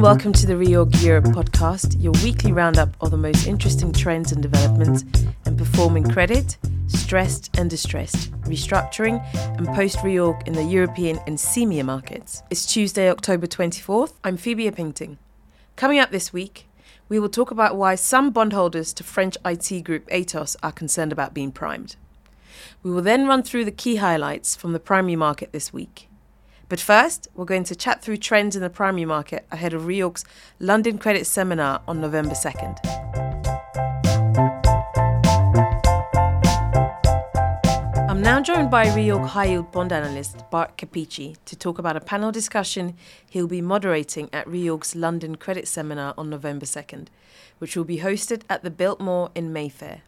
and welcome to the Reorg Europe podcast, your weekly roundup of the most interesting trends and developments in performing credit, stressed and distressed, restructuring, and post reorg in the European and CEMEA markets. It's Tuesday, October 24th. I'm Phoebe Pinkting. Coming up this week, we will talk about why some bondholders to French IT group Atos are concerned about being primed. We will then run through the key highlights from the primary market this week. But first, we're going to chat through trends in the primary market ahead of Reorg's London Credit Seminar on November 2nd. I'm now joined by Reorg High Yield Bond Analyst Bart Capici to talk about a panel discussion he'll be moderating at Reorg's London Credit Seminar on November 2nd, which will be hosted at the Biltmore in Mayfair.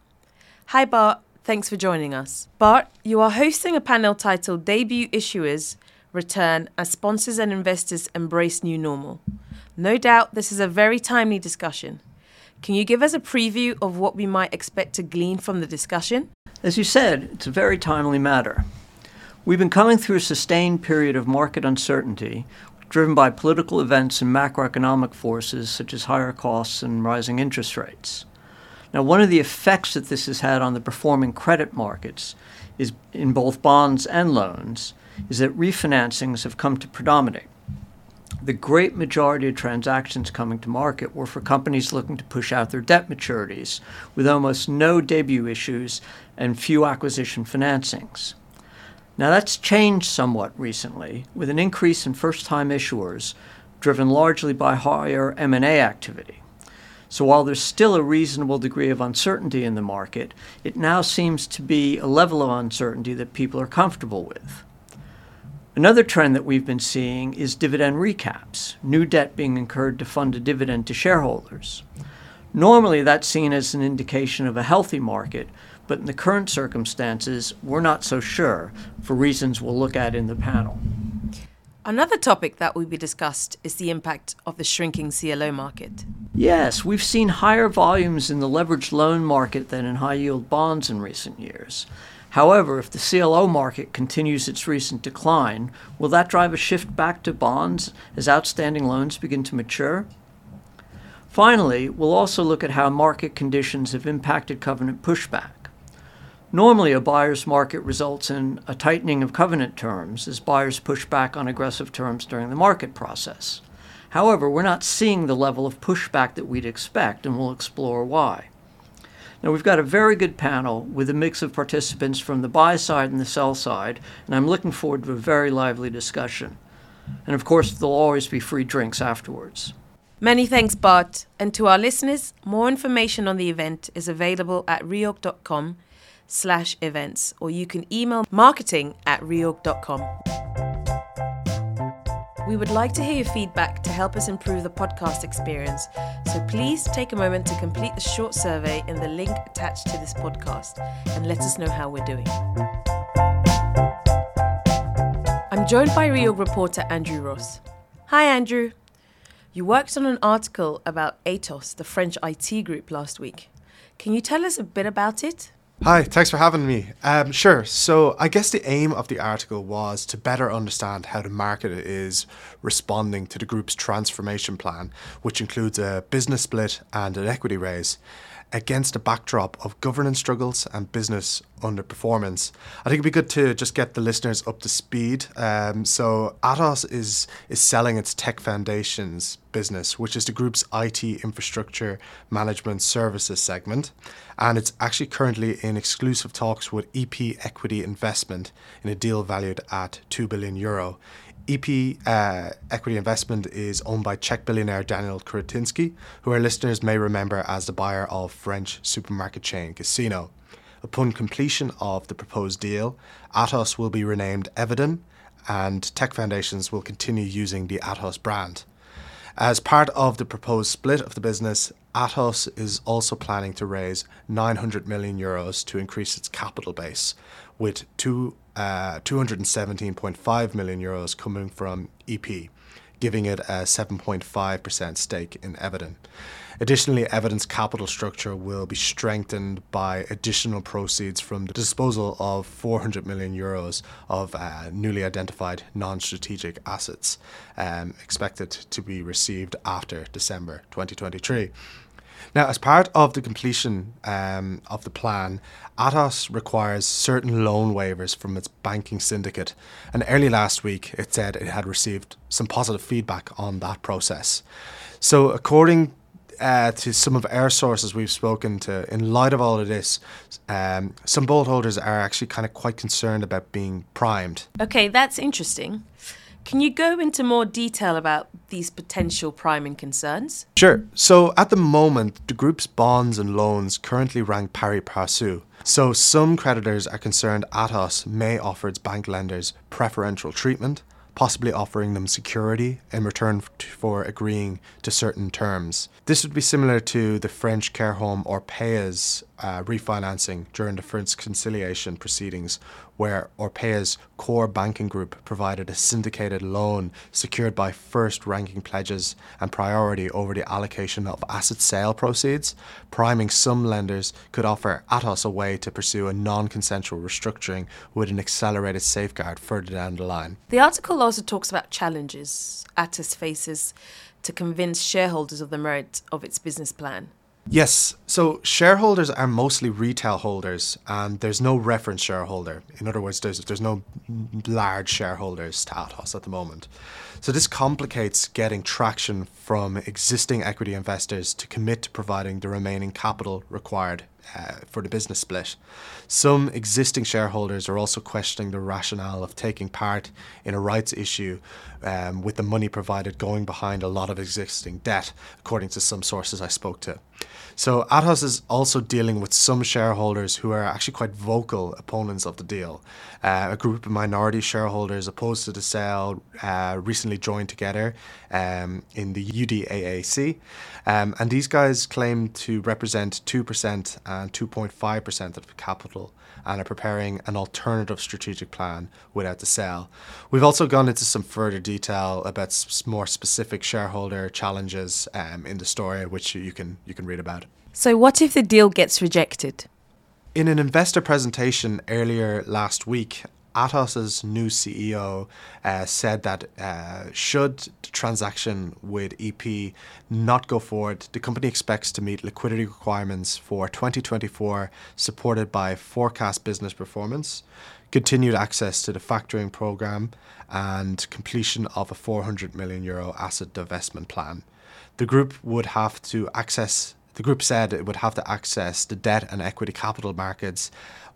Hi, Bart. Thanks for joining us. Bart, you are hosting a panel titled Debut Issuers return as sponsors and investors embrace new normal. No doubt this is a very timely discussion. Can you give us a preview of what we might expect to glean from the discussion? As you said, it's a very timely matter. We've been coming through a sustained period of market uncertainty driven by political events and macroeconomic forces such as higher costs and rising interest rates. Now, one of the effects that this has had on the performing credit markets is in both bonds and loans is that refinancings have come to predominate. The great majority of transactions coming to market were for companies looking to push out their debt maturities, with almost no debut issues and few acquisition financings. Now that's changed somewhat recently, with an increase in first-time issuers driven largely by higher M&A activity. So while there's still a reasonable degree of uncertainty in the market, it now seems to be a level of uncertainty that people are comfortable with. Another trend that we've been seeing is dividend recaps, new debt being incurred to fund a dividend to shareholders. Normally, that's seen as an indication of a healthy market, but in the current circumstances, we're not so sure for reasons we'll look at in the panel. Another topic that will be discussed is the impact of the shrinking CLO market. Yes, we've seen higher volumes in the leveraged loan market than in high yield bonds in recent years. However, if the CLO market continues its recent decline, will that drive a shift back to bonds as outstanding loans begin to mature? Finally, we'll also look at how market conditions have impacted covenant pushback. Normally, a buyer's market results in a tightening of covenant terms as buyers push back on aggressive terms during the market process. However, we're not seeing the level of pushback that we'd expect, and we'll explore why. Now, we've got a very good panel with a mix of participants from the buy side and the sell side, and I'm looking forward to a very lively discussion. And of course, there'll always be free drinks afterwards. Many thanks, Bart. And to our listeners, more information on the event is available at reorg.com slash events, or you can email marketing at reorg.com. We would like to hear your feedback to help us improve the podcast experience, so please take a moment to complete the short survey in the link attached to this podcast and let us know how we're doing. I'm joined by Reorg reporter Andrew Ross. Hi, Andrew. You worked on an article about Atos, the French IT group, last week. Can you tell us a bit about it? Hi, thanks for having me. Um, sure. So, I guess the aim of the article was to better understand how the market is responding to the group's transformation plan, which includes a business split and an equity raise against a backdrop of governance struggles and business underperformance. I think it'd be good to just get the listeners up to speed. Um, so Atos is is selling its Tech Foundations business, which is the group's IT infrastructure management services segment, and it's actually currently in exclusive talks with EP Equity Investment in a deal valued at two billion euro. EP uh, Equity Investment is owned by Czech billionaire Daniel Kretinsky, who our listeners may remember as the buyer of French supermarket chain Casino. Upon completion of the proposed deal, Atos will be renamed Eviden, and Tech Foundations will continue using the Atos brand. As part of the proposed split of the business, Atos is also planning to raise 900 million euros to increase its capital base, with two, uh, 217.5 million euros coming from EP. giving it a 7.5% stake in Eviden. Additionally, Eviden's capital structure will be strengthened by additional proceeds from the disposal of 400 million euros of uh, newly identified non strategic assets um, expected to be received after December 2023. Now, as part of the completion um, of the plan, Atos requires certain loan waivers from its banking syndicate. And early last week, it said it had received some positive feedback on that process. So, according uh, to some of our sources we've spoken to, in light of all of this, um, some bondholders are actually kind of quite concerned about being primed. Okay, that's interesting. Can you go into more detail about these potential priming concerns? Sure. So at the moment, the group's bonds and loans currently rank pari passu. So some creditors are concerned Atos may offer its bank lenders preferential treatment, possibly offering them security in return for agreeing to certain terms. This would be similar to the French care home Orpea's uh, refinancing during the French conciliation proceedings, where Orpea's core banking group provided a syndicated loan secured by first ranking pledges and priority over the allocation of asset sale proceeds, priming some lenders could offer Atos a way to pursue a non consensual restructuring with an accelerated safeguard further down the line. The article also talks about challenges Atos faces to convince shareholders of the merit of its business plan? Yes. So shareholders are mostly retail holders, and there's no reference shareholder. In other words, there's there's no large shareholders to Atos at the moment. So this complicates getting traction from existing equity investors to commit to providing the remaining capital required uh, for the business split. Some existing shareholders are also questioning the rationale of taking part in a rights issue um, with the money provided going behind a lot of existing debt, according to some sources I spoke to. So Atos is also dealing with some shareholders who are actually quite vocal opponents of the deal. Uh, a group of minority shareholders opposed to the sale uh, recently joined together um, in the UDAAC, um, and these guys claim to represent 2% and 2.5% of the capital and are preparing an alternative strategic plan without the sale. We've also gone into some further detail about more specific shareholder challenges um, in the story, which you can you can read about. So, what if the deal gets rejected? In an investor presentation earlier last week, Atos's new CEO uh, said that uh, should the transaction with EP not go forward, the company expects to meet liquidity requirements for 2024, supported by forecast business performance, continued access to the factoring program, and completion of a 400 million euro asset divestment plan. The group would have to access the group said it would have to access the debt and equity capital markets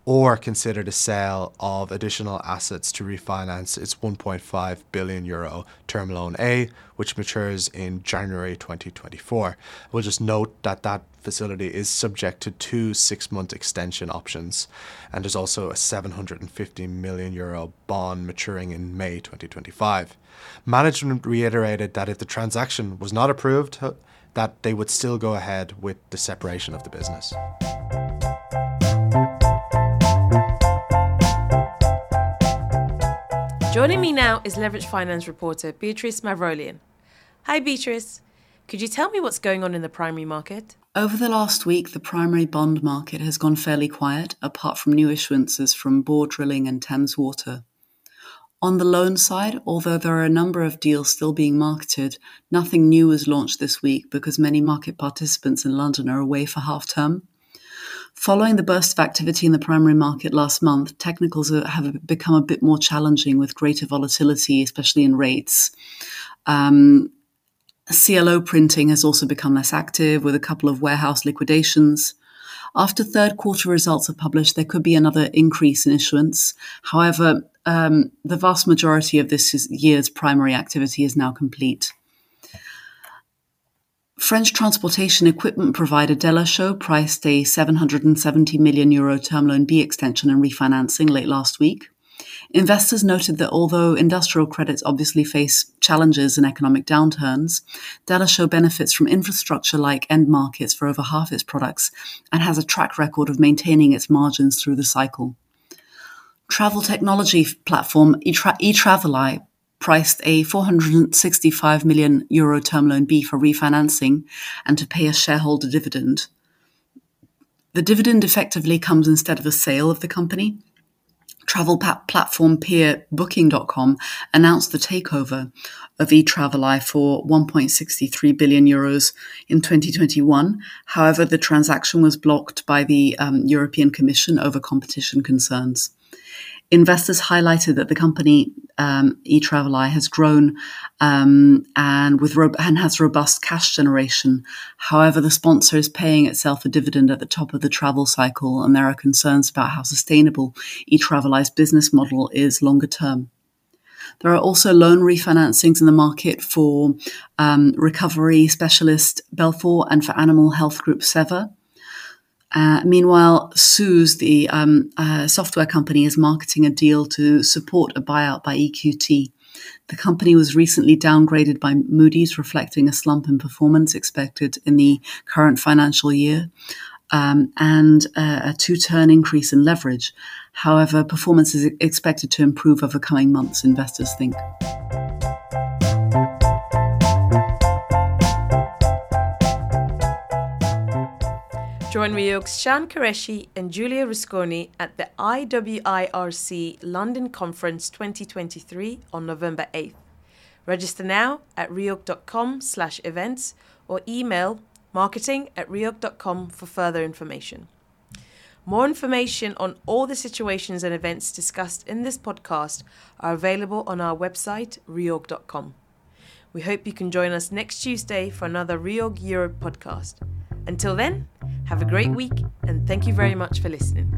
or consider the sale of additional assets to refinance its 1.5 billion euro term loan A, which matures in January 2024. We'll just note that that facility is subject to two six month extension options, and there's also a 750 million euro bond maturing in May 2025. Management reiterated that if the transaction was not approved, that they would still go ahead with the separation of the business. Joining me now is Leverage Finance reporter Beatrice Mavrolian. Hi, Beatrice. Could you tell me what's going on in the primary market? Over the last week, the primary bond market has gone fairly quiet, apart from new issuances from Borr Drilling and Thames Water. On the loan side, although there are a number of deals still being marketed, nothing new was launched this week because many market participants in London are away for half term. Following the burst of activity in the primary market last month, technicals have become a bit more challenging with greater volatility, especially in rates. Um, CLO printing has also become less active with a couple of warehouse liquidations. After third quarter results are published, there could be another increase in issuance. However, um, the vast majority of this year's primary activity is now complete. French transportation equipment provider Delachaux priced a 770 million euro term loan B extension and refinancing late last week. Investors noted that although industrial credits obviously face challenges in economic downturns, Delachaux benefits from infrastructure like end markets for over half its products and has a track record of maintaining its margins through the cycle. Travel technology platform eTraveli priced a 465 million euro term loan B for refinancing and to pay a shareholder dividend. The dividend effectively comes instead of a sale of the company. Travel platform peer Booking.com announced the takeover of eTraveli for 1.63 billion euros in 2021. However, the transaction was blocked by the um, European Commission over competition concerns. Investors highlighted that the company um, eTraveli has grown um, and with ro- and has robust cash generation. However, the sponsor is paying itself a dividend at the top of the travel cycle, and there are concerns about how sustainable eTraveli's business model is longer term. There are also loan refinancings in the market for um, recovery specialist Belfor and for animal health group Ceva. Uh, meanwhile, SUSE, the um, uh, software company, is marketing a deal to support a buyout by EQT. The company was recently downgraded by Moody's, reflecting a slump in performance expected in the current financial year um, and uh, a two turn increase in leverage. However, performance is expected to improve over coming months, investors think. Join Reorg's Shan Qureshi and Julia Rusconi at the IWIRC London Conference 2023 on November 8th. Register now at reorg.com slash events or email marketing at reorg.com for further information. More information on all the situations and events discussed in this podcast are available on our website, reorg.com. We hope you can join us next Tuesday for another Reorg Europe podcast. Until then, have a great week and thank you very much for listening.